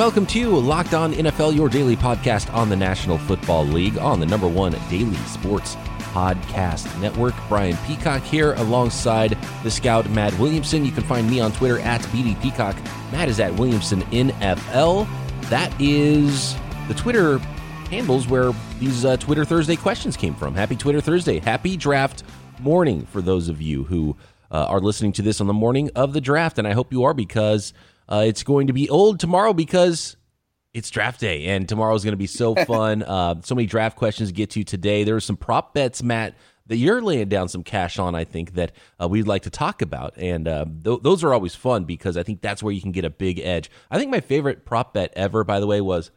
Welcome to Locked On NFL, your daily podcast on the National Football League on the number one daily sports podcast network. Brian Peacock here alongside the scout Matt Williamson. You can find me on Twitter at BD Peacock. Matt is at Williamson NFL. That is the Twitter handles where these uh, Twitter Thursday questions came from. Happy Twitter Thursday. Happy draft morning for those of you who uh, are listening to this on the morning of the draft. And I hope you are because uh, it's going to be old tomorrow because it's draft day, and tomorrow is going to be so fun. uh, so many draft questions to get to today. There are some prop bets, Matt, that you're laying down some cash on. I think that uh, we'd like to talk about, and uh, th- those are always fun because I think that's where you can get a big edge. I think my favorite prop bet ever, by the way, was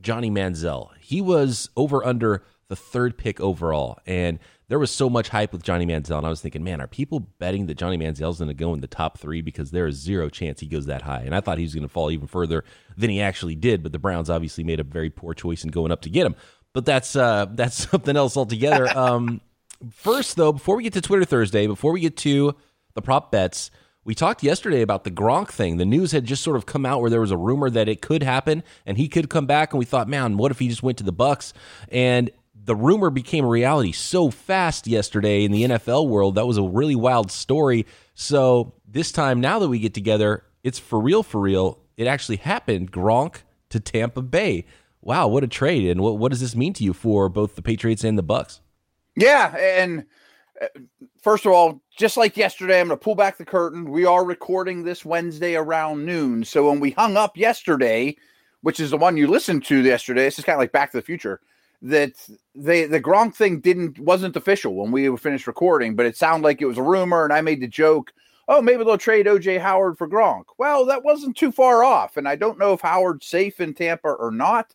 Johnny Manziel. He was over under the third pick overall, and there was so much hype with Johnny Manziel, and I was thinking, man, are people betting that Johnny Manziel's going to go in the top three because there is zero chance he goes that high? And I thought he was going to fall even further than he actually did, but the Browns obviously made a very poor choice in going up to get him. But that's uh, that's something else altogether. Um, first, though, before we get to Twitter Thursday, before we get to the prop bets, we talked yesterday about the Gronk thing. The news had just sort of come out where there was a rumor that it could happen and he could come back, and we thought, man, what if he just went to the Bucs? And the rumor became a reality so fast yesterday in the NFL world. That was a really wild story. So this time, now that we get together, it's for real, for real. It actually happened. Gronk to Tampa Bay. Wow, what a trade! And what what does this mean to you for both the Patriots and the Bucs? Yeah, and uh, first of all, just like yesterday, I'm going to pull back the curtain. We are recording this Wednesday around noon. So when we hung up yesterday, which is the one you listened to yesterday, this is kind of like Back to the Future that they the Gronk thing didn't wasn't official when we finished recording, but it sounded like it was a rumor, and I made the joke, oh, maybe they'll trade OJ Howard for Gronk. Well, that wasn't too far off, and I don't know if Howard's safe in Tampa or not.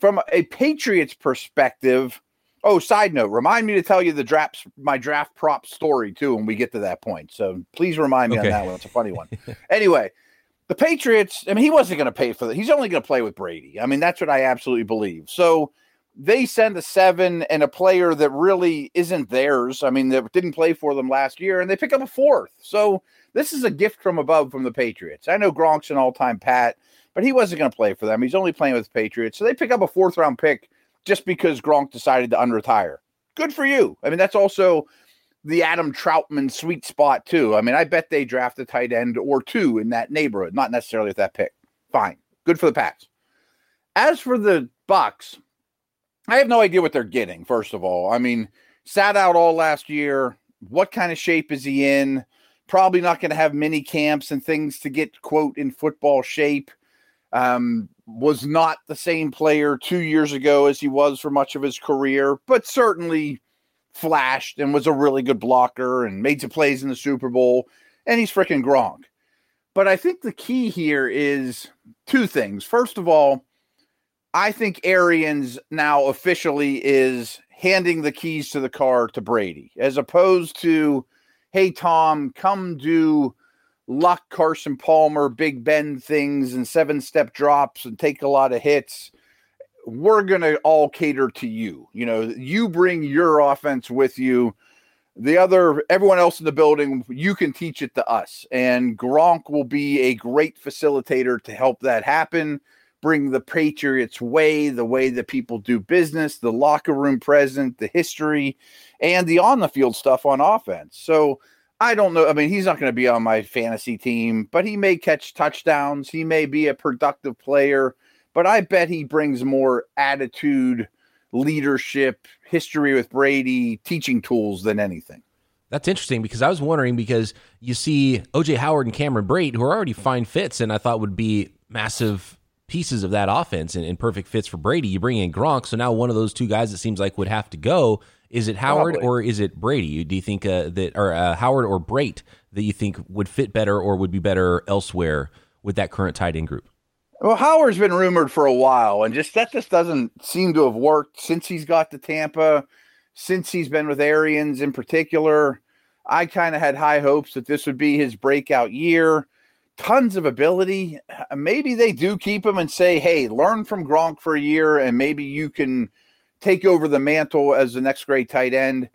From a Patriots perspective, oh, side note, remind me to tell you the draft my draft prop story too when we get to that point. So please remind me okay. on that one. It's a funny one. anyway, the Patriots, I mean, he wasn't going to pay for that. He's only going to play with Brady. I mean, that's what I absolutely believe. So they send a seven and a player that really isn't theirs. I mean, that didn't play for them last year, and they pick up a fourth. So this is a gift from above from the Patriots. I know Gronk's an all-time pat, but he wasn't going to play for them. He's only playing with the Patriots. So they pick up a fourth round pick just because Gronk decided to unretire. Good for you. I mean, that's also the Adam Trautman sweet spot too. I mean, I bet they draft a tight end or two in that neighborhood, not necessarily with that pick. Fine. Good for the Pats. As for the Bucs, I have no idea what they're getting, first of all. I mean, sat out all last year. What kind of shape is he in? Probably not going to have mini camps and things to get, quote, in football shape. Um, was not the same player two years ago as he was for much of his career, but certainly flashed and was a really good blocker and made some plays in the Super Bowl. And he's freaking Gronk. But I think the key here is two things. First of all, I think Arians now officially is handing the keys to the car to Brady, as opposed to, hey, Tom, come do Luck, Carson Palmer, Big Ben things and seven step drops and take a lot of hits. We're going to all cater to you. You know, you bring your offense with you. The other, everyone else in the building, you can teach it to us. And Gronk will be a great facilitator to help that happen bring the Patriots way, the way that people do business, the locker room present, the history, and the on the field stuff on offense. So I don't know. I mean, he's not going to be on my fantasy team, but he may catch touchdowns. He may be a productive player, but I bet he brings more attitude, leadership, history with Brady, teaching tools than anything. That's interesting because I was wondering because you see OJ Howard and Cameron Brate, who are already fine fits, and I thought would be massive pieces of that offense and, and, perfect fits for Brady. You bring in Gronk, so now one of those two guys it seems like would have to go. Is it Howard Probably. or is it Brady? Do you think uh, that or uh, Howard or Brate that you think would fit better or would be better elsewhere with that current tight end group? Well, Howard's been rumored for a while, and just that just doesn't seem to have worked since he's got to Tampa, since he's been with Arians in particular. I kind of had high hopes that this would be his breakout year tons of ability. Uh, maybe they do keep him and say, hey, learn from Gronk for a year and maybe you can take over the mantle as the next great tight end.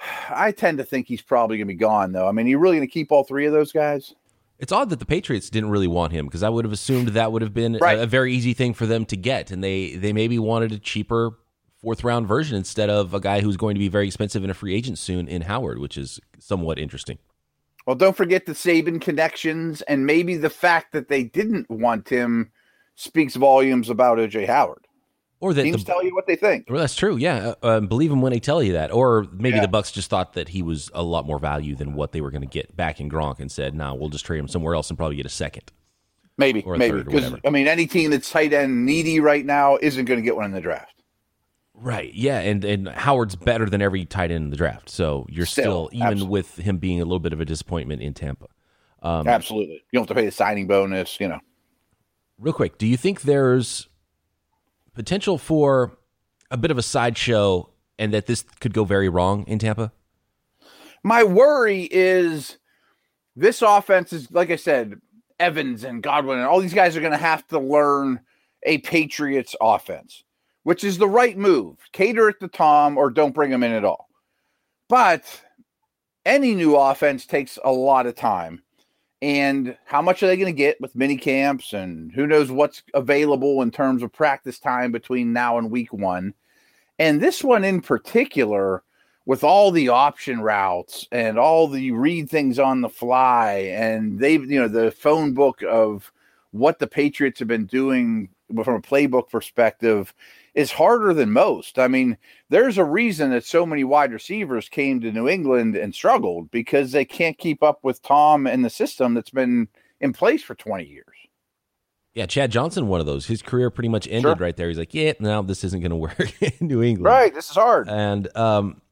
I tend to think he's probably going to be gone, though. I mean, you really going to keep all three of those guys? It's odd that the Patriots didn't really want him because I would have assumed that would have been right. a, a, very easy thing for them to get, and they they maybe wanted a cheaper fourth round version instead of a guy who's going to be very expensive and a free agent soon in Howard, which is somewhat interesting. Well, don't forget the Saban connections, and maybe the fact that they didn't want him speaks volumes about OJ Howard. Or that teams the, tell you what they think. Well, that's true. Yeah, uh, um, believe them when they tell you that. Or maybe yeah. the Bucs just thought that he was a lot more value than what they were going to get back in Gronk, and said, "No, nah, we'll just trade him somewhere else and probably get a second. Maybe, maybe because I mean, any team that's tight end needy right now isn't going to get one in the draft. Right. Yeah, and and Howard's better than every tight end in the draft. So you're still, still even absolutely. with him being a little bit of a disappointment in Tampa. Um, absolutely. You don't have to pay the signing bonus. You know. Real quick, do you think there's potential for a bit of a sideshow and that this could go very wrong in Tampa? My worry is this offense is, like I said, Evans and Godwin and all these guys are going to have to learn a Patriots offense, which is the right move. Cater it to Tom or don't bring him in at all. But any new offense takes a lot of time. And how much are they going to get with mini camps and who knows what's available in terms of practice time between now and week one? And this one in particular, with all the option routes and all the read things on the fly, and they've, you know, the phone book of what the Patriots have been doing from a playbook perspective is harder than most. I mean, there's a reason that so many wide receivers came to New England and struggled because they can't keep up with Tom and the system that's been in place for 20 years. Yeah, Chad Johnson, one of those. His career pretty much ended sure. right there. He's like, yeah, now this isn't going to work in New England. Right. This is hard. And um,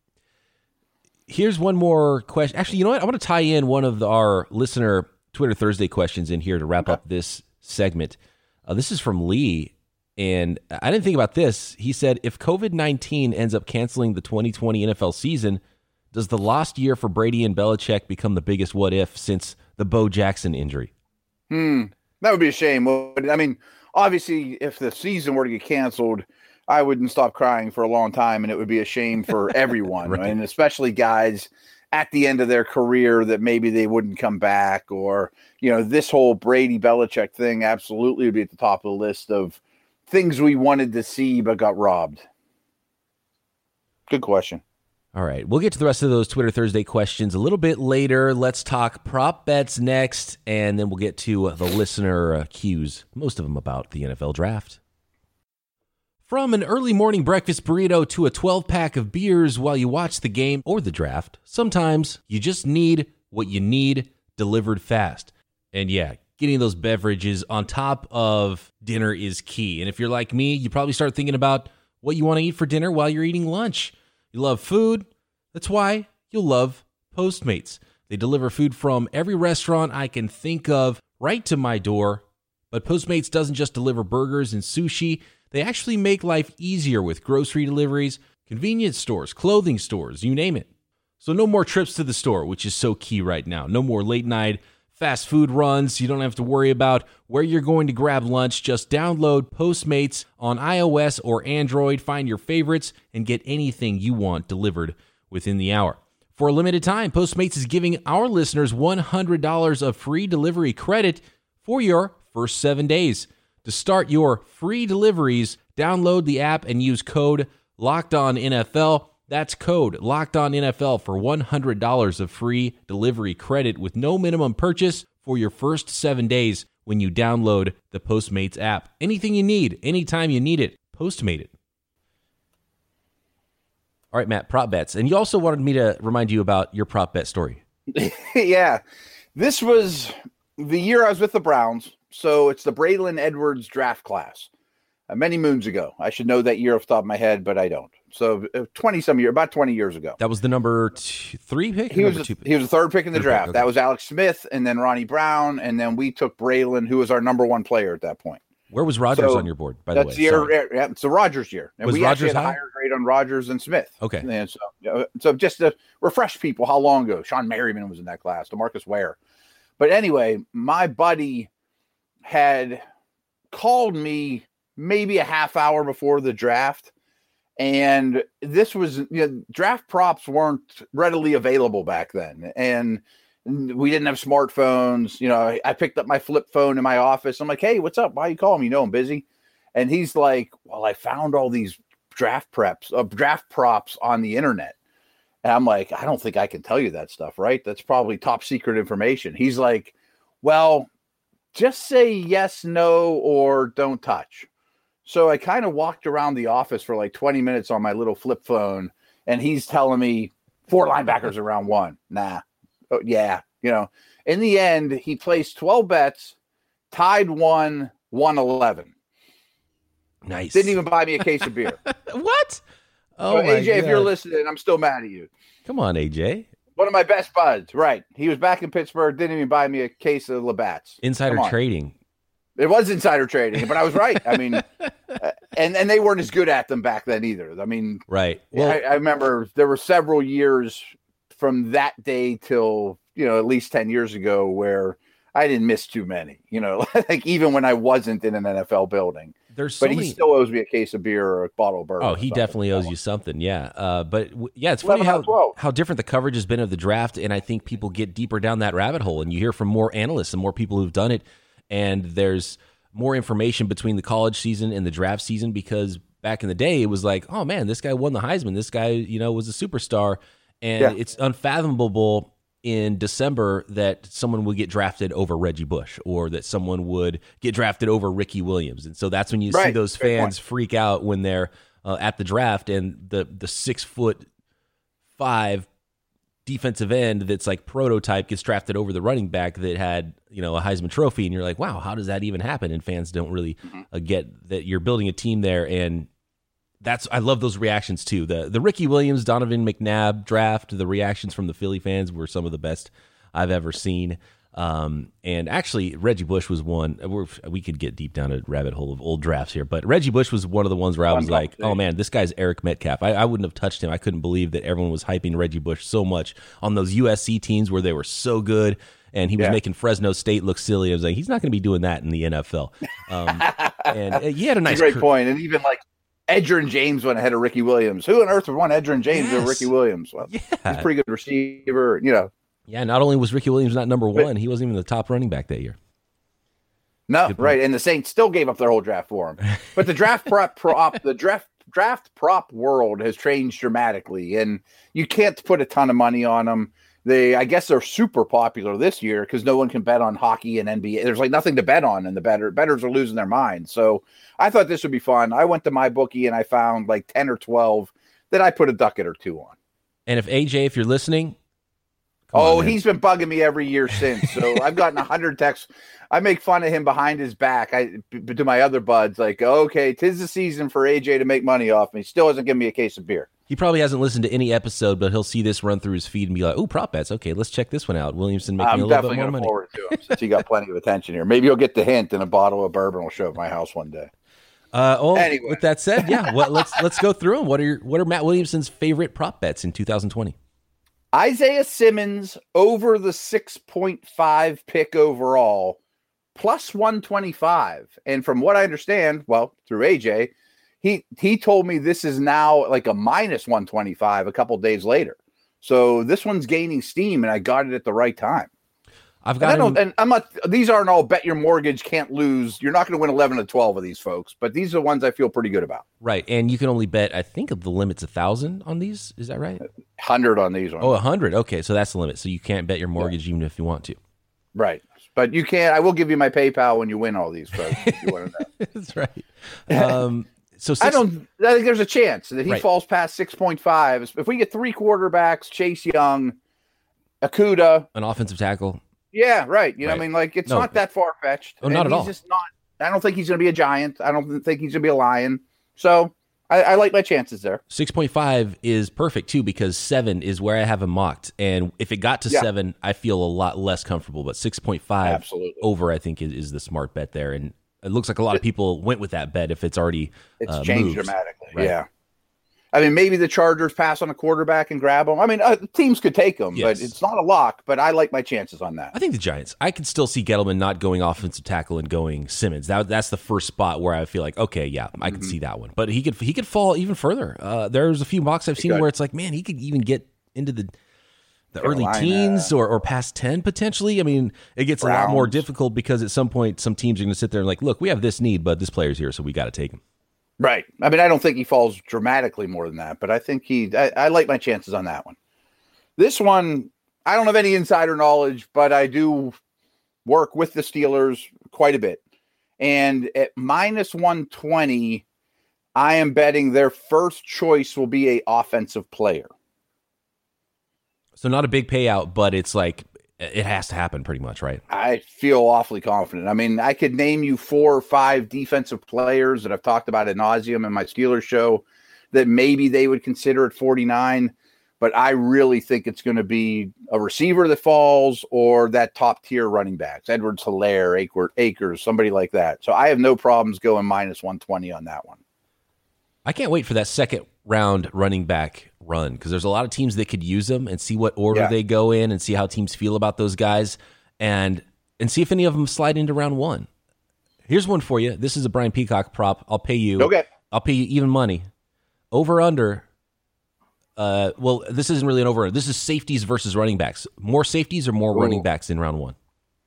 here's one more question. Actually, you know what? I want to tie in one of the, our listener Twitter Thursday questions in here to wrap okay. up this segment. Uh, this is from Lee. And I didn't think about this. He said, if COVID 19 ends up canceling the 2020 NFL season, does the lost year for Brady and Belichick become the biggest what if since the Bo Jackson injury? Hmm. That would be a shame. I mean, obviously, if the season were to get canceled, I wouldn't stop crying for a long time, and it would be a shame for everyone, right. and especially guys at the end of their career that maybe they wouldn't come back, or you know, this whole Brady Belichick thing absolutely would be at the top of the list of things we wanted to see but got robbed. Good question. All right. We'll get to the rest of those Twitter Thursday questions a little bit later. Let's talk prop bets next, and then we'll get to the listener cues, most of them about the NFL draft. From an early morning breakfast burrito to a 12 pack of beers while you watch the game or the draft, sometimes you just need what you need delivered fast. And yeah, getting those beverages on top of dinner is key. And if you're like me, you probably start thinking about what you want to eat for dinner while you're eating lunch. You love food? That's why you'll love Postmates. They deliver food from every restaurant I can think of right to my door. But Postmates doesn't just deliver burgers and sushi, they actually make life easier with grocery deliveries, convenience stores, clothing stores, you name it. So, no more trips to the store, which is so key right now. No more late night fast food runs. You don't have to worry about where you're going to grab lunch. Just download Postmates on iOS or Android, find your favorites, and get anything you want delivered within the hour. For a limited time, Postmates is giving our listeners $100 of free delivery credit for your first seven days. To start your free deliveries, download the app and use code LOCKEDONNFL. That's code locked on NFL for $100 of free delivery credit with no minimum purchase for your first seven days when you download the Postmates app. Anything you need, anytime you need it, Postmate it. All right, Matt, prop bets. And you also wanted me to remind you about your prop bet story. yeah. This was the year I was with the Browns. So it's the Braylon Edwards draft class uh, many moons ago. I should know that year off the top of my head, but I don't. So uh, twenty some year, about twenty years ago. That was the number two, three pick. He was a, he was the third pick in the third draft. Pick, okay. That was Alex Smith, and then Ronnie Brown, and then we took Braylon, who was our number one player at that point. Where was Rodgers so on your board? By the way, that's the year. Yeah, it's a Rodgers year, and was we Rodgers actually had a higher grade on Rodgers and Smith. Okay, and so you know, so just to refresh people, how long ago Shawne Merriman was in that class? Demarcus Ware, but anyway, my buddy had called me maybe a half hour before the draft and this was you know draft props weren't readily available back then and we didn't have smartphones. You know, I picked up my flip phone in my office. I'm like, hey, what's up? Why you calling me? You know, I'm busy. And he's like, well, I found all these draft preps, uh, draft props on the internet. And I'm like, I don't think I can tell you that stuff, right? That's probably top secret information. He's like, well, just say yes, no, or don't touch. So I kind of walked around the office for like 20 minutes on my little flip phone, and he's telling me four linebackers around one. Nah, oh, yeah, you know. In the end, he placed 12 bets, tied one, won 11. Nice. Didn't even buy me a case of beer. what? Oh, so, AJ, God. if you're listening, I'm still mad at you. Come on, AJ. One of my best buds, right? He was back in Pittsburgh. Didn't even buy me a case of Labatt's. Insider trading. It was insider trading, but I was right. I mean, and and they weren't as good at them back then either. I mean, right. Well, I, I remember there were several years from that day till you know at least ten years ago where I didn't miss too many. You know, like even when I wasn't in an NFL building. There's so but he many... still owes me a case of beer or a bottle of bourbon. Oh, he definitely owes you something. Yeah. Uh, but w- yeah, it's funny how how different the coverage has been of the draft, and I think people get deeper down that rabbit hole, and you hear from more analysts and more people who've done it, and there's more information between the college season and the draft season because back in the day it was like, oh man, this guy won the Heisman, this guy you know was a superstar, and yeah. it's unfathomable in December that someone would get drafted over Reggie Bush or that someone would get drafted over Ricky Williams, and so that's when you right. see those fans freak out when they're uh, at the draft and the the six foot five defensive end that's like prototype gets drafted over the running back that had you know a Heisman Trophy, and you're like, wow, how does that even happen? And fans don't really mm-hmm. uh, get that you're building a team there, and that's I love those reactions too. The the Ricky Williams, Donovan McNabb draft, the reactions from the Philly fans were some of the best I've ever seen. Um, and actually, Reggie Bush was one. We're, we could get deep down a rabbit hole of old drafts here, but Reggie Bush was one of the ones where I was like, "Oh man, this guy's Eric Metcalf." I, I, wouldn't have touched him. I couldn't believe that everyone was hyping Reggie Bush so much on those USC teams where they were so good, and he was yeah. making Fresno State look silly. I was like, he's not going to be doing that in the NFL. Um, and uh, he had a nice, a great point. And even like Edgerrin James went ahead of Ricky Williams. Who on earth would want Edgerrin James yes. over Ricky Williams? Well, yeah. he's a pretty good receiver. You know, yeah, not only was Ricky Williams not number one, he wasn't even the top running back that year. No, right, and the Saints still gave up their whole draft for him. But the draft prop prop the draft draft prop world has changed dramatically, and you can't put a ton of money on them. They, I guess, they're super popular this year because no one can bet on hockey and NBA. There's like nothing to bet on, and the better betters are losing their minds. So I thought this would be fun. I went to my bookie and I found like ten or twelve that I put a ducat or two on. And if AJ, if you're listening, Come oh, he's been bugging me every year since. So I've gotten a hundred texts. I make fun of him behind his back. I to my other buds like, okay, tis the season for AJ to make money off me. Still hasn't given me a case of beer. He probably hasn't listened to any episode, but he'll see this run through his feed and be like, "Oh, prop bets. Okay, let's check this one out." Williamson making I'm a little bit more money. Forward to him since he got plenty of attention here. Maybe he'll get the hint, and a bottle of bourbon will show up at my house one day. Uh, well, anyway. with that said, yeah, what, let's let's go through them. What are your, what are Matt Williamson's favorite prop bets in 2020? Isaiah Simmons over the 6.5 pick overall, plus 125. And from what I understand, well, through AJ, he he told me this is now like a minus 125 a couple days later. So this one's gaining steam, and I got it at the right time. I've got. And, and, I'm not. These aren't all bet your mortgage can't lose. You're not going to win 11 to 12 of these folks, but these are the ones I feel pretty good about. Right, and you can only bet. I think of the limit's a thousand on these. Is that right? Hundred on these ones. Oh, a hundred. Okay, so that's the limit. So you can't bet your mortgage yeah. even if you want to. Right, but you can't. I will give you my PayPal when you win all these folks. If you want to know. That's right. Um, so six, I don't. I think there's a chance that he right. falls past 6.5. If we get three quarterbacks, Chase Young, Okudah, an offensive tackle yeah, right. You know, I mean, like it's no. not that far fetched. Oh, not at all. Just not. I don't think he's going to be a giant. I don't think he's going to be a lion. So I, I, like my chances there. Six point five is perfect too because seven is where I have him mocked, and if it got to yeah. seven, I feel a lot less comfortable. But six point five Absolutely. over, I think is, is the smart bet there, and it looks like a lot of people went with that bet if it's already it's uh, changed moved. dramatically. Right. Yeah. I mean, maybe the Chargers pass on a quarterback and grab him. I mean, uh, teams could take him, yes. but it's not a lock. But I like my chances on that. I think the Giants. I could still see Gettleman not going offensive tackle and going Simmons. That that's the first spot where I feel like, okay, yeah, I can mm-hmm. see that one. But he could he could fall even further. Uh, there's a few mocks I've seen where it's like, man, he could even get into the the Carolina. early teens or, or past 10 potentially. I mean, it gets a lot more difficult because at some point, some teams are going to sit there and like, look, we have this need, but this player's here, so we got to take him. Right. I mean, I don't think he falls dramatically more than that, but I think he, I, I like my chances on that one. This one, I don't have any insider knowledge, but I do work with the Steelers quite a bit. And at minus 120, I am betting their first choice will be a offensive player. So not a big payout, but it's like it has to happen pretty much, right? I feel awfully confident. I mean, I could name you four or five defensive players that I've talked about ad nauseum in my Steelers show that maybe they would consider at 49, but I really think it's going to be a receiver that falls or that top tier running backs, Edwards Helaire, Akers, somebody like that. So I have no problems going minus 120 on that one. I can't wait for that second round running back run because there's a lot of teams that could use them and see what order Yeah. they go in and see how teams feel about those guys and and see if any of them slide into round one. Here's one for you. This is a Brian Peacock prop. I'll pay you. Okay. I'll pay you even money. Over under. Uh, well, this isn't really an over. This is safeties versus running backs. More safeties or more running backs in round one.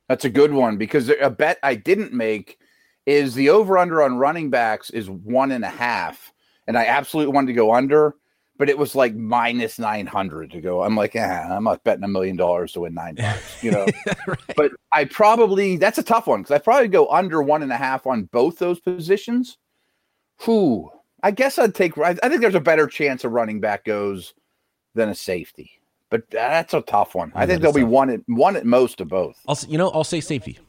That's a good one because a bet I didn't make is the over under on running backs is one and a half. And I absolutely wanted to go under, but it was like minus 900 to go. I'm like, eh, I'm not betting a million dollars to win nine bucks, you know? But I probably, that's a tough one because I probably go under one and a half on both those positions. Whew. I guess I'd take, I I think there's a better chance a running back goes than a safety. But that's a tough one. I Yeah, think there'll be one at one at most of both. I'll you know I'll say safety.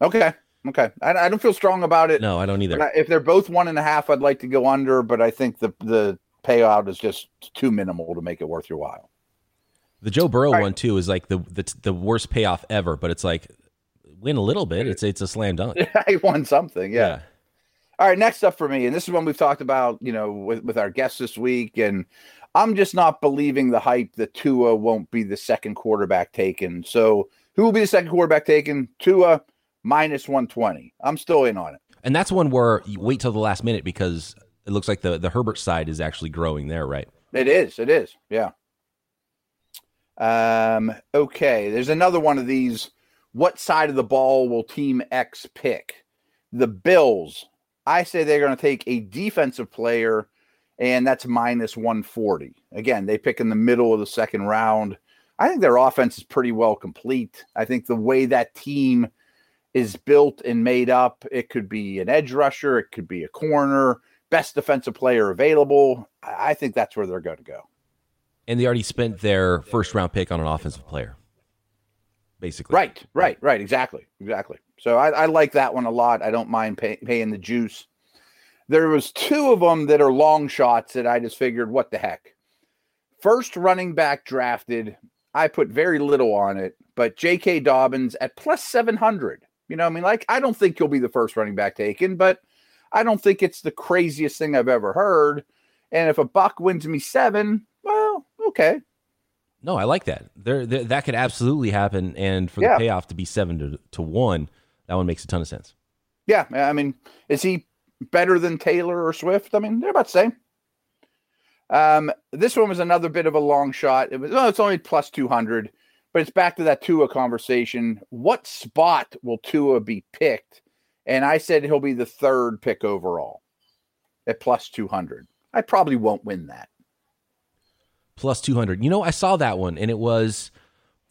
Okay. Okay. I, I don't feel strong about it. No, I don't either. I- if they're both one and a half, I'd like to go under, but I think the the payout is just too minimal to make it worth your while. The Joe Burrow right. one too is like the, the the worst payoff ever, but it's like win a little bit. It's it's a slam dunk. I won something. Yeah. All right. Next up for me, and this is one we've talked about, you know, with, with our guests this week, and I'm just not believing the hype that Tua won't be the second quarterback taken. So who will be the second quarterback taken? Tua minus 120. I'm still in on it. And that's one where you wait till the last minute because it looks like the the Herbert side is actually growing there, right? It is. It is. Yeah. Um. Okay. There's another one of these. What side of the ball will Team X pick? The Bills. I say they're going to take a defensive player, and that's minus 140. Again, they pick in the middle of the second round. I think their offense is pretty well complete. I think the way that team is built and made up, it could be an edge rusher, it could be a corner, best defensive player available. I think that's where they're going to go. And they already spent their first round pick on an offensive player, basically. Right, right, right. Exactly, exactly. So I, I like that one a lot. I don't mind pay, paying the juice. There was two of them that are long shots that I just figured, what the heck. First running back drafted, I put very little on it, but J.K. Dobbins at plus seven hundred. You know, what I mean, like I don't think he'll be the first running back taken, but I don't think it's the craziest thing I've ever heard. And if a buck wins me seven, well, okay, No, I like that. There, there that could absolutely happen, and for Yeah. the payoff to be seven to to one, that one makes a ton of sense. Yeah, I mean, is he better than Taylor or Swift? I mean, they're about the same. Um, this one was another bit of a long shot. It was well, it's only plus two hundred, but it's back to that Tua conversation. What spot will Tua be picked? And I said he'll be the third pick overall at plus two hundred. I probably won't win that. Plus two hundred. You know, I saw that one, and it was.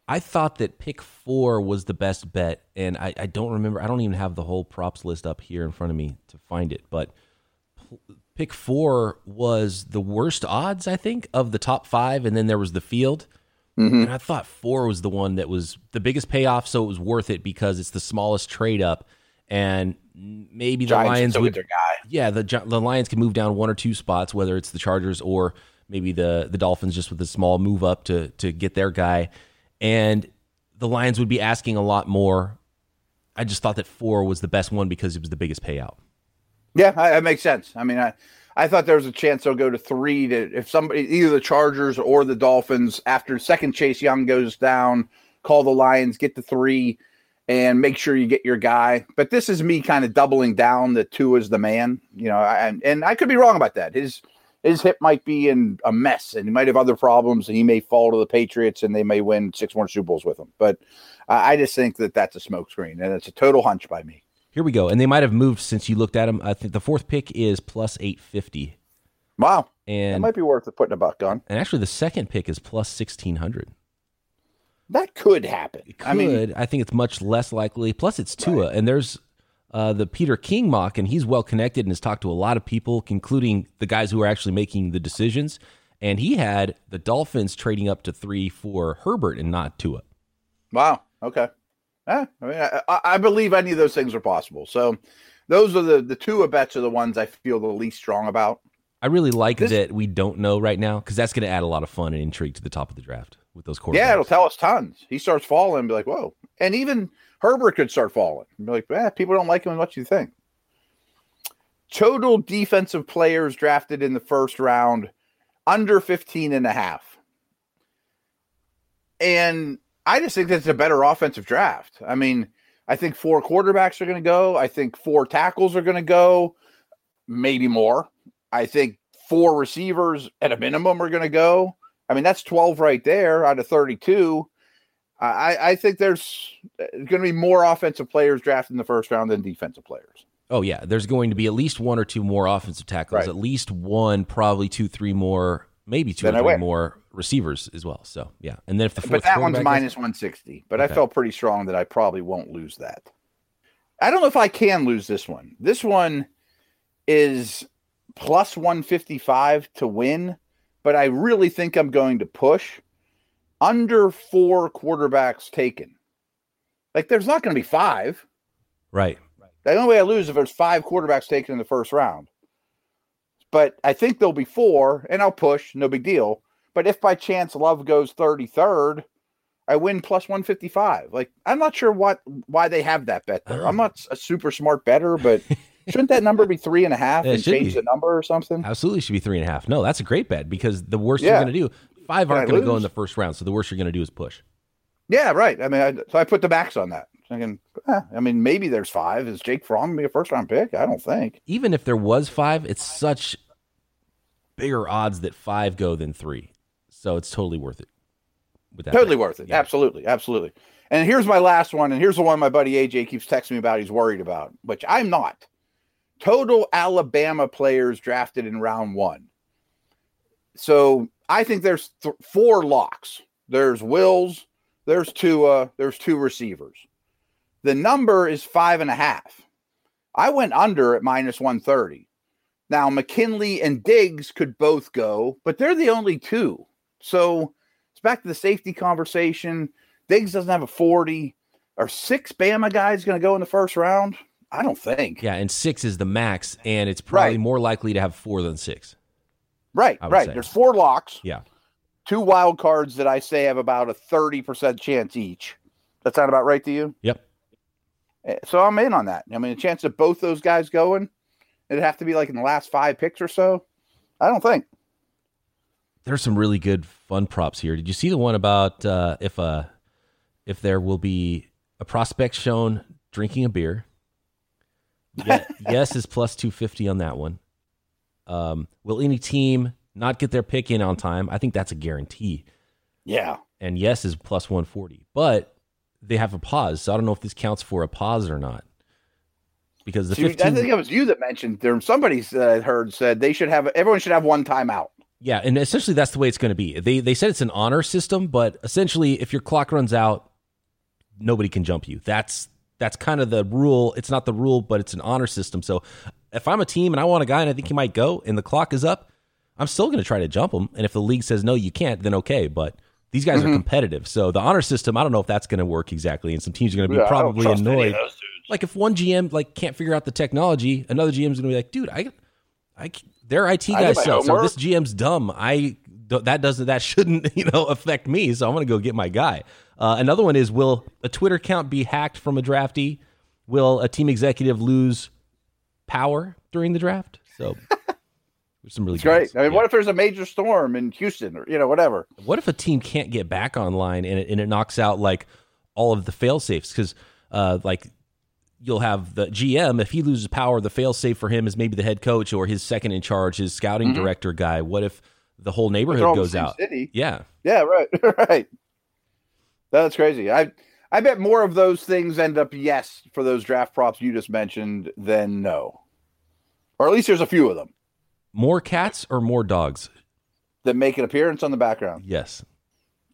I thought that pick four was the best bet, and I, I don't remember. I don't even have the whole props list up here in front of me to find it, but pick four was the worst odds, I think, of the top five, and then there was the field. Mhm. And I thought four was the one that was the biggest payoff, so it was worth it because it's the smallest trade up, and maybe the Giants Lions would yeah, the the Lions can move down one or two spots, whether it's the Chargers or maybe the the Dolphins just with a small move up to to get their guy, and the Lions would be asking a lot more. I just thought that four was the best one because it was the biggest payout. Yeah, that makes sense. I mean, I, I thought there was a chance they'll go to three to if somebody either the Chargers or the Dolphins after second Chase Young goes down, call the Lions, get to three, and make sure you get your guy. But this is me kind of doubling down that two is the man. You know, I, and I could be wrong about that. His his hip might be in a mess and he might have other problems and he may fall to the Patriots and they may win six more Super Bowls with him. But I just think that that's a smokescreen and it's a total hunch by me. Here we go. And they might have moved since you looked at them. I think the fourth pick is plus 850. Wow. And it might be worth putting a buck on. And actually, the second pick is plus 1600. That could happen. It could. I mean, I think it's much less likely. Plus, it's Tua. Right. And there's uh, the Peter King mock, and he's well connected and has talked to a lot of people, including the guys who are actually making the decisions. And he had the Dolphins trading up to three for Herbert and not Tua. Wow. Okay. Eh, I mean, I, I, believe any of those things are possible. So those are the the Tua bets are the ones I feel the least strong about. I really like this, that we don't know right now because that's going to add a lot of fun and intrigue to the top of the draft with those quarterbacks. Yeah, it'll tell us tons. He starts falling and be like, whoa. And even Herbert could start falling. Be like, eh, people don't like him as much as you think. Total defensive players drafted in the first round under 15 and a half. And I just think that's a better offensive draft. I mean, I think four quarterbacks are going to go. I think four tackles are going to go, maybe more. I think four receivers at a minimum are going to go. I mean, that's 12 right there out of 32. I, I think there's uh, going to be more offensive players drafted in the first round than defensive players. Oh yeah, there's going to be at least one or two more offensive tackles, right. at least one, probably two, three more, maybe two then or three more receivers as well. So yeah, and then if the but that one's minus one sixty. But okay. I felt pretty strong that I probably won't lose that. I don't know if I can lose this one. This one is plus one fifty five to win, but I really think I'm going to push under four quarterbacks taken. Like there's not going to be five. Right. The only way I lose if there's five quarterbacks taken in the first round. But I think there'll be four, and I'll push, no big deal. But if by chance Love goes 33rd, I win plus 155. Like I'm not sure what why they have that bet there. I'm not a super smart better, but shouldn't that number be three and a half and change be. the number or something? Absolutely should be three and a half. No, that's a great bet because the worst yeah. you're going to do Five aren't going to go in the first round, so the worst you're going to do is push. Yeah, right. I mean, I, so I put the backs on that. Thinking, eh, I mean, maybe there's five. Is Jake Fromm be a first round pick? I don't think. Even if there was five, it's such bigger odds that five go than three, so it's totally worth it. With that totally pick. worth it. Yeah. Absolutely, absolutely. And here's my last one, and here's the one my buddy AJ keeps texting me about. He's worried about, which I'm not. Total Alabama players drafted in round one. So I think there's th- four locks. There's Wills, there's two, uh, there's two receivers. The number is five and a half. I went under at minus 130. Now, McKinney and Diggs could both go, but they're the only two. So it's back to the safety conversation. Diggs doesn't have a 40. Are six Bama guys going to go in the first round? I don't think. Yeah, and six is the max, and it's probably right. more likely to have four than six. Right, right. Say. There's four locks. Yeah. Two wild cards that I say have about a 30% chance each. That sound about right to you? Yep. Eh, so I'm in on that. I mean, a chance of both those guys going, it'd have to be like in the last five picks or so. I don't think. There's some really good fun props here. Did you see the one about uh, if uh, if there will be a prospect shown drinking a beer? Yeah, yes is plus 250 on that one. Um, will any team not get their pick in on time? I think that's a guarantee. Yeah. And yes is plus 140, but they have a pause. So I don't know if this counts for a pause or not. Because the 15... I think it was you that mentioned there. Somebody uh, heard said they should have everyone should have one timeout. Yeah, and essentially that's the way it's going to be. They they said it's an honor system, but essentially if your clock runs out, nobody can jump you. That's that's kind of the rule. It's not the rule, but it's an honor system. So if I'm a team and I want a guy and I think he might go and the clock is up, I'm still going to try to jump him. And if the league says no, you can't, then okay. But these guys mm-hmm. are competitive, so the honor system, I don't know if that's going to work exactly. And some teams are going to be yeah, probably annoyed. Like if one GM like can't figure out the technology, another GM is going to be like, dude, I, I, their IT guys sell. So this GM's dumb. I that doesn't that shouldn't you know affect me. So I'm going to go get my guy. Uh, another one is will a Twitter account be hacked from a draftee? Will a team executive lose power during the draft. So there's some really great. I mean, yeah. what if there's a major storm in Houston or you know whatever? What if a team can't get back online and it, and it knocks out like all of the fail safes because uh, like you'll have the GM if he loses power, the fail safe for him is maybe the head coach or his second in charge, his scouting mm-hmm. director guy. What if the whole neighborhood goes out? City. Yeah, yeah, right, right. That's crazy. I I bet more of those things end up yes for those draft props you just mentioned than no, or at least there's a few of them. More cats or more dogs that make an appearance on the background. Yes,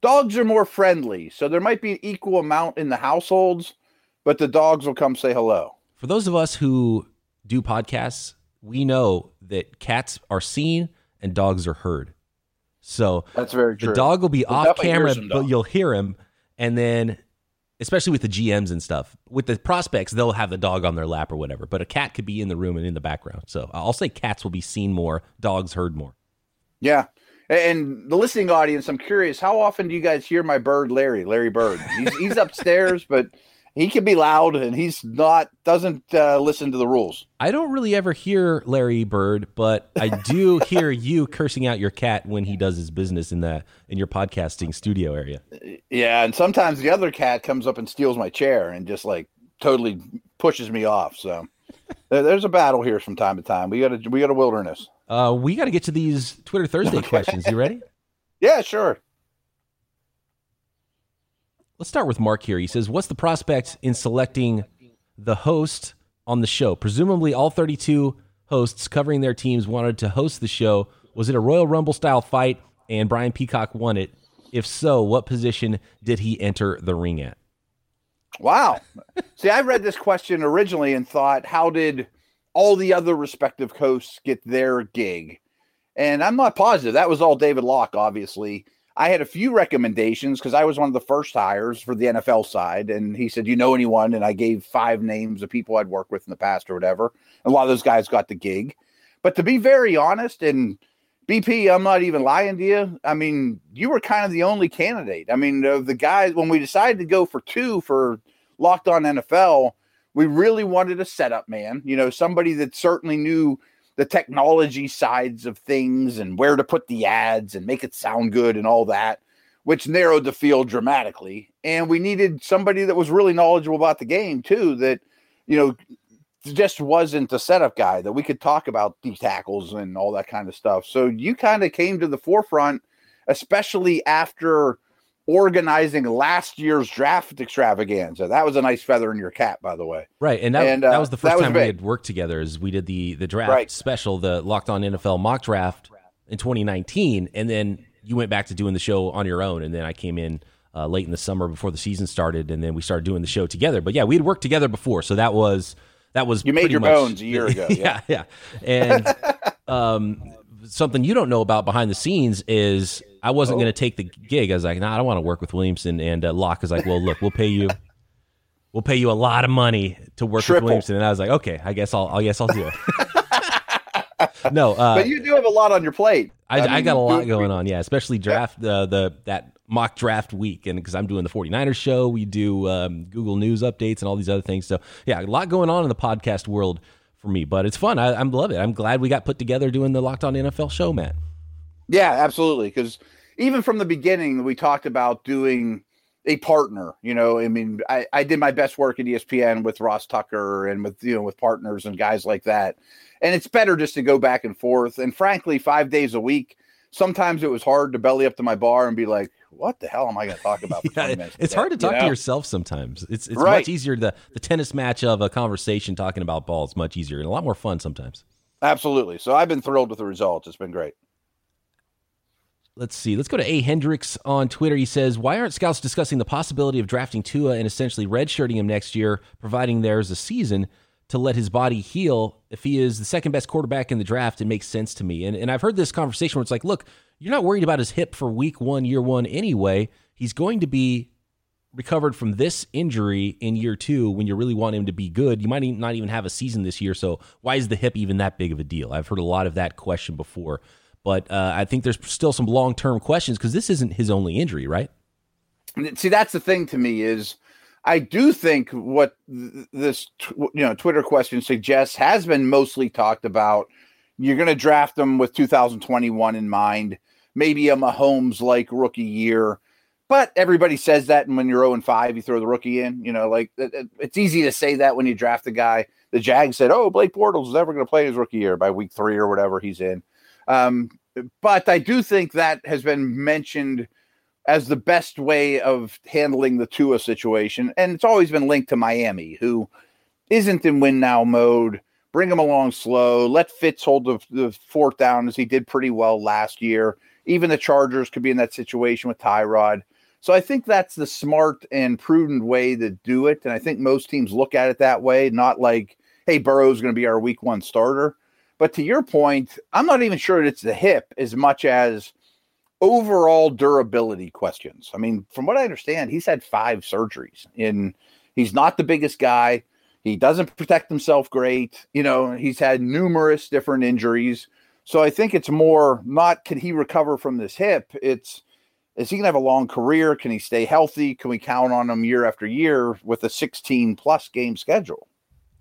dogs are more friendly, so there might be an equal amount in the households, but the dogs will come say hello. For those of us who do podcasts, we know that cats are seen and dogs are heard. So that's very true. The dog will be we'll off camera, but you'll hear him, and then especially with the GMs and stuff. With the prospects, they'll have the dog on their lap or whatever, but a cat could be in the room and in the background. So I'll say cats will be seen more, dogs heard more. Yeah. And the listening audience, I'm curious, how often do you guys hear my bird, Larry, Larry Bird? He's, he's upstairs, but he can be loud and he's not doesn't uh, listen to the rules. I don't really ever hear Larry Bird, but I do hear you cursing out your cat when he does his business in the in your podcasting studio area. Yeah, and sometimes the other cat comes up and steals my chair and just like totally pushes me off. So there's a battle here from time to time. We got a we got a wilderness. Uh, we got to get to these Twitter Thursday questions. You ready? Yeah, sure. Let's start with Mark here. He says, What's the prospect in selecting the host on the show? Presumably, all 32 hosts covering their teams wanted to host the show. Was it a Royal Rumble style fight and Brian Peacock won it? If so, what position did he enter the ring at? Wow. See, I read this question originally and thought, how did all the other respective hosts get their gig? And I'm not positive. That was all David Locke, obviously. I had a few recommendations because I was one of the first hires for the NFL side. And he said, You know anyone? And I gave five names of people I'd worked with in the past or whatever. And a lot of those guys got the gig. But to be very honest, and BP, I'm not even lying to you. I mean, you were kind of the only candidate. I mean, uh, the guys, when we decided to go for two for Locked On NFL, we really wanted a setup man, you know, somebody that certainly knew the technology sides of things and where to put the ads and make it sound good and all that, which narrowed the field dramatically. And we needed somebody that was really knowledgeable about the game too, that, you know, just wasn't a setup guy that we could talk about these tackles and all that kind of stuff. So you kind of came to the forefront, especially after organizing last year's draft extravaganza. That was a nice feather in your cap, by the way. Right, and that, and, uh, that was the first was time big. we had worked together. As we did the the draft right. special, the Locked On NFL mock draft in 2019, and then you went back to doing the show on your own, and then I came in. Uh, late in the summer before the season started, and then we started doing the show together. But yeah, we had worked together before, so that was that was you made your much, bones a year ago. yeah, yeah, yeah. and um, something you don't know about behind the scenes is I wasn't oh. going to take the gig. I was like, no, nah, I don't want to work with Williamson. And uh, Locke is like, well, look, we'll pay you, we'll pay you a lot of money to work Triple. with Williamson. And I was like, okay, I guess I'll, I guess I'll do it. no, uh, but you do have a lot on your plate. I, I, mean, I got a lot going on. Yeah, especially draft uh, the that mock draft week, and because I'm doing the 49ers show, we do um, Google News updates and all these other things. So yeah, a lot going on in the podcast world for me, but it's fun. I, I love it. I'm glad we got put together doing the Locked On NFL show, Matt. Yeah, absolutely. Because even from the beginning, we talked about doing a partner. You know, I mean, I, I did my best work at ESPN with Ross Tucker and with you know with partners and guys like that. And it's better just to go back and forth. And frankly, five days a week, sometimes it was hard to belly up to my bar and be like, "What the hell am I going to talk about?" yeah, it's hard to talk you know? to yourself sometimes. It's it's right. much easier. The the tennis match of a conversation talking about balls much easier and a lot more fun sometimes. Absolutely. So I've been thrilled with the results. It's been great let's see. Let's go to A. Hendricks on Twitter. He says, Why aren't scouts discussing the possibility of drafting Tua and essentially redshirting him next year, providing there's a season to let his body heal? If he is the second best quarterback in the draft, it makes sense to me. And, and I've heard this conversation where it's like, look, you're not worried about his hip for week one, year one anyway. He's going to be recovered from this injury in year two when you really want him to be good. You might not even have a season this year. So why is the hip even that big of a deal? I've heard a lot of that question before. But uh, I think there's still some long term questions because this isn't his only injury, right? See, that's the thing to me is I do think what th- this you know Twitter question suggests has been mostly talked about. You're going to draft them with 2021 in mind, maybe a Mahomes like rookie year, but everybody says that, and when you're 0 and 5, you throw the rookie in. You know, like it, it's easy to say that when you draft a guy. The Jags said, "Oh, Blake Bortles is never going to play his rookie year by week three or whatever he's in." Um, but I do think that has been mentioned as the best way of handling the Tua situation, and it's always been linked to Miami, who isn't in win now mode. Bring him along slow. Let Fitz hold the, the fourth down as he did pretty well last year. Even the Chargers could be in that situation with Tyrod. So I think that's the smart and prudent way to do it. And I think most teams look at it that way, not like, hey, Burrow's going to be our week one starter. But to your point, I'm not even sure it's the hip as much as overall durability questions. I mean, from what I understand, he's had five surgeries in he's not the biggest guy. He doesn't protect himself great. You know, he's had numerous different injuries. So I think it's more not can he recover from this hip? It's is he going to have a long career? Can he stay healthy? Can we count on him year after year with a 16 plus game schedule?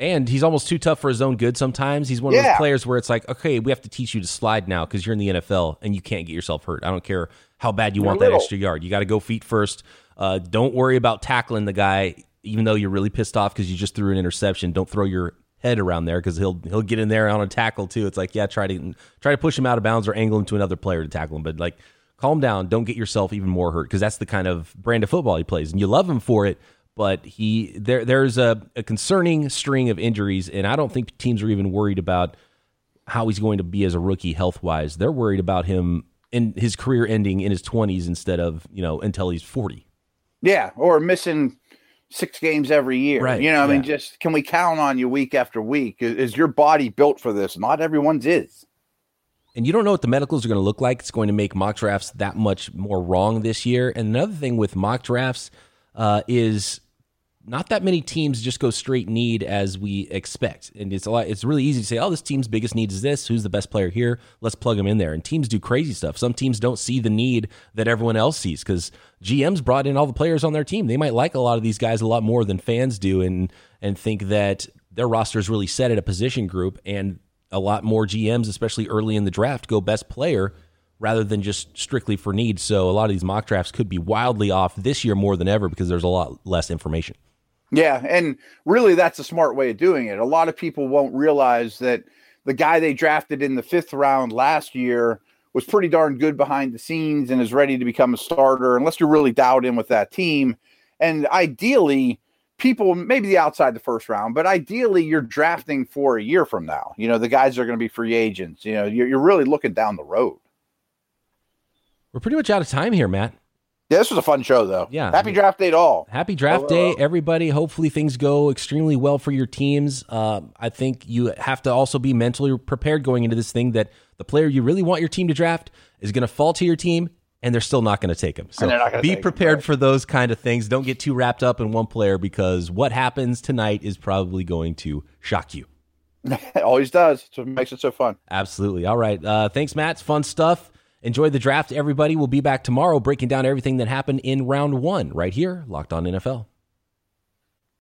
And he's almost too tough for his own good sometimes. He's one of those players where it's like, okay, we have to teach you to slide now because you're in the NFL and you can't get yourself hurt. I don't care how bad you you're want little. that extra yard. You got to go feet first. Uh, don't worry about tackling the guy, even though you're really pissed off because you just threw an interception. Don't throw your head around there because he'll he'll get in there on a tackle too. It's like, yeah, try to try to push him out of bounds or angle him to another player to tackle him. But like calm down. Don't get yourself even more hurt because that's the kind of brand of football he plays, and you love him for it. But he there there's a, a concerning string of injuries, and I don't think teams are even worried about how he's going to be as a rookie health wise. They're worried about him in his career ending in his 20s instead of you know until he's 40. Yeah, or missing six games every year. Right. You know, I yeah. mean, just can we count on you week after week? Is, is your body built for this? Not everyone's is and you don't know what the medicals are going to look like. It's going to make mock drafts that much more wrong this year. And another thing with mock drafts uh, is not that many teams just go straight need as we expect. And it's a lot. It's really easy to say, "Oh, this team's biggest need is this. Who's the best player here? Let's plug them in there." And teams do crazy stuff. Some teams don't see the need that everyone else sees because GMs brought in all the players on their team. They might like a lot of these guys a lot more than fans do, and and think that their roster is really set at a position group, and a lot more GMs, especially early in the draft, go best player rather than just strictly for need. So a lot of these mock drafts could be wildly off this year more than ever because there's a lot less information. Yeah, and really that's a smart way of doing it. A lot of people won't realize that the guy they drafted in the 5th round last year was pretty darn good behind the scenes and is ready to become a starter unless you're really dialed in with that team. And ideally, people maybe the outside the first round, but ideally you're drafting for a year from now. You know, the guys are going to be free agents. You know, you're, you're really looking down the road. We're pretty much out of time here, Matt. Yeah, this was a fun show, though. Yeah. Happy draft day to all. Happy draft oh, day, everybody. Hopefully, things go extremely well for your teams. Uh, I think you have to also be mentally prepared going into this thing that the player you really want your team to draft is going to fall to your team and they're still not going to take him. So be prepared him, right? for those kind of things. Don't get too wrapped up in one player because what happens tonight is probably going to shock you. it always does. It's what makes it so fun. Absolutely. All right. Uh, thanks, Matt. It's fun stuff. Enjoy the draft, everybody. We'll be back tomorrow breaking down everything that happened in round one right here, Locked On NFL.